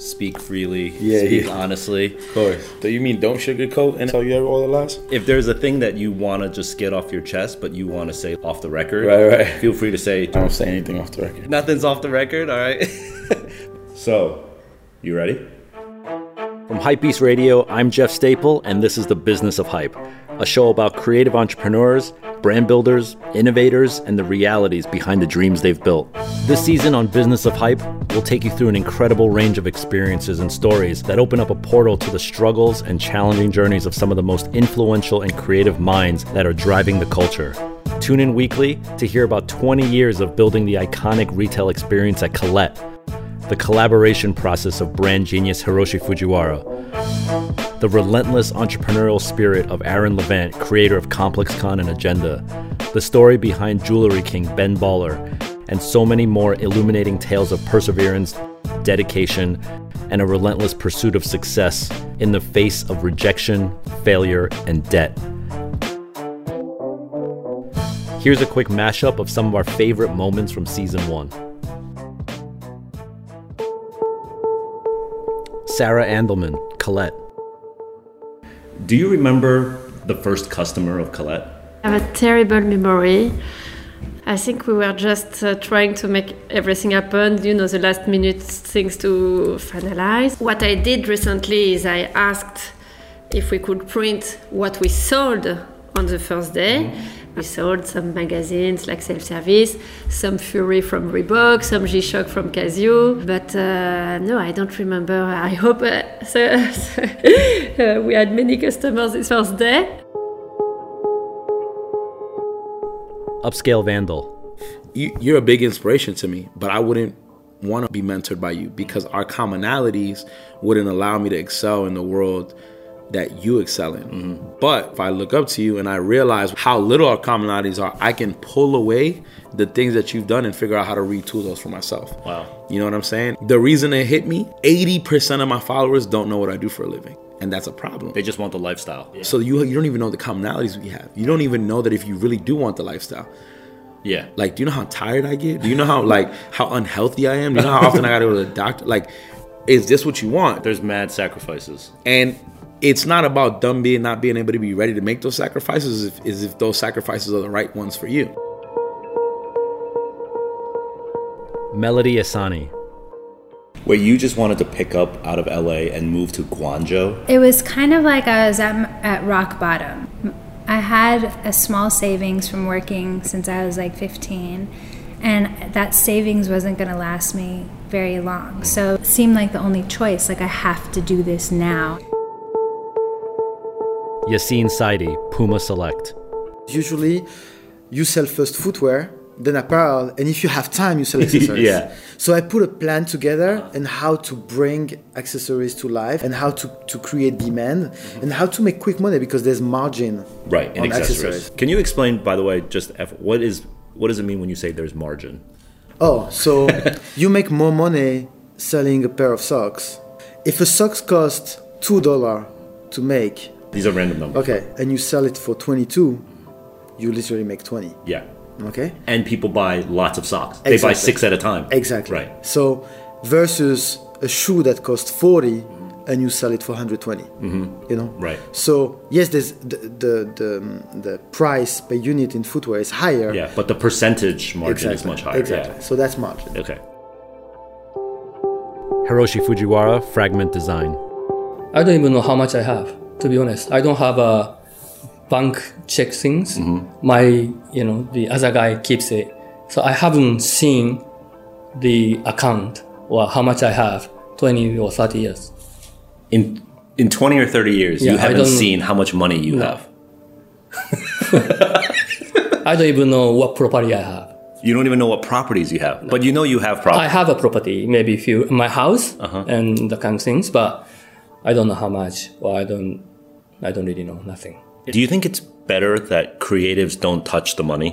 speak freely, Yeah, speak yeah. honestly. Of course. So you mean don't sugarcoat and tell you all the lies? If there's a thing that you want to just get off your chest, but you want to say off the record, Right, right. feel free to say I don't say anything off the record. nothing's off the record. All right. so, you ready? From Hypebeast Radio, I'm Jeff Staple, and this is The Business of Hype, a show about creative entrepreneurs, brand builders, innovators, and the realities behind the dreams they've built. This season on Business of Hype, we'll take you through an incredible range of experiences and stories that open up a portal to the struggles and challenging journeys of some of the most influential and creative minds that are driving the culture. Tune in weekly to hear about 20 years of building the iconic retail experience at Colette the collaboration process of brand genius Hiroshi Fujiwara, the relentless entrepreneurial spirit of Aaron Levant, creator of ComplexCon and Agenda, the story behind Jewelry King Ben Baller, and so many more illuminating tales of perseverance, dedication, and a relentless pursuit of success in the face of rejection, failure, and debt. Here's a quick mashup of some of our favorite moments from season one. Sarah Andelman, Colette. Do you remember the first customer of Colette? I have a terrible memory. I think we were just uh, trying to make everything happen, you know, the last minute things to finalize. What I did recently is I asked if we could print what we sold on the first day. We sold some magazines like Self Service, some Fury from Reebok, some G Shock from Casio. But uh, no, I don't remember. I hope uh, so, uh, we had many customers this first day. Upscale Vandal. You, you're a big inspiration to me, but I wouldn't want to be mentored by you because our commonalities wouldn't allow me to excel in the world that you excel in. Mm-hmm. But if I look up to you and I realize how little our commonalities are, I can pull away the things that you've done and figure out how to retool those for myself. Wow. You know what I'm saying? The reason it hit me, 80% of my followers don't know what I do for a living. And that's a problem. They just want the lifestyle. So you you don't even know the commonalities we have. You don't even know that if you really do want the lifestyle. Yeah. Like, do you know how tired I get? Do you know how like how unhealthy I am? Do you know how often I gotta go to the doctor? Like, is this what you want? There's mad sacrifices. And it's not about dumb being not being able to be ready to make those sacrifices. If, is if those sacrifices are the right ones for you. Melody Ehsani. Where you just wanted to pick up out of LA and move to Guangzhou. It was kind of like I was at, at rock bottom. I had a small savings from working since I was like 15, and that savings wasn't going to last me very long. So it seemed like the only choice. Like, I have to do this now. Yassine Saidi, Puma Select. Usually, you sell first footwear, then apparel, and if you have time, you sell accessories. Yeah. So I put a plan together and how to bring accessories to life, and how to, to create demand, mm-hmm. and how to make quick money because there's margin. Right, in on accessories. Can you explain, by the way, just F- what is what does it mean when you say there's margin? Oh, so you make more money selling a pair of socks. If a socks costs two dollar to make, These are random numbers. okay, and you sell it for twenty two, you literally make twenty. Yeah. Okay. And people buy lots of socks. They buy six at a time. Exactly. Right. So versus a shoe that costs 40 and you sell it for 120. Mm-hmm. You know. Right. So yes, there's the the the, um, the price per unit in footwear is higher. Yeah, but the percentage margin Exactly. is much higher. Exactly. So that's margin. Okay. Hiroshi Fujiwara, Fragment Design. I don't even know how much I have, to be honest. I don't have a bank check things. Mm-hmm. My, you know, the other guy keeps it. So I haven't seen the account or how much I have 20 or 30 years. In in 20 or 30 years, Yeah, you haven't seen how much money you No. have. I don't even know what property I have. You don't even know what properties you have, but you know you have property. I have a property, maybe few my house uh-huh. and the kind of things, but I don't know how much, or I don't, I don't really know nothing. Do you think it's better that creatives don't touch the money?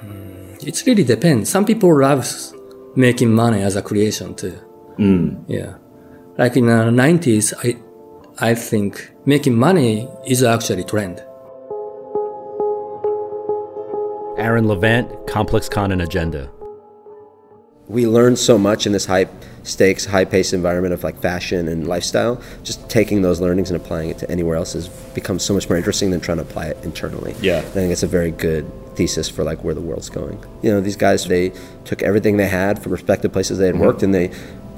Hmm, it really depends. Some people love making money as a creation too. Hmm. Yeah, like in the nineties, I, I think making money is actually trend. Aaron Levant, ComplexCon and Agenda. we learned so much in this high stakes, high paced environment of like fashion and lifestyle. Just taking those learnings and applying it to anywhere else has become so much more interesting than trying to apply it internally. Yeah. I think it's a very good thesis for like where the world's going. You know, these guys they took everything they had from respective places they had Mm-hmm. worked and they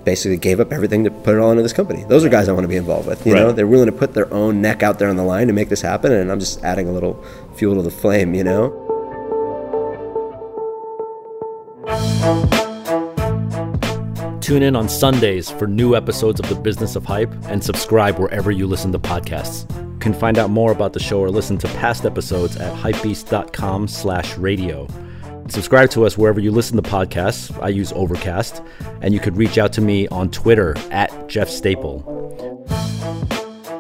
basically gave up everything to put it all into this company. Those are guys I want to be involved with. You know, they're willing to put their own neck out there on the line to make this happen and I'm just adding a little fuel to the flame, you know? Tune in on Sundays for new episodes of The Business of Hype and subscribe wherever you listen to podcasts. You can find out more about the show or listen to past episodes at hypebeast.com slash radio. Subscribe to us wherever you listen to podcasts. I use Overcast. And you could reach out to me on Twitter at Jeff Staple.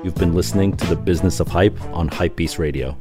You've been listening to The Business of Hype on Hypebeast Radio.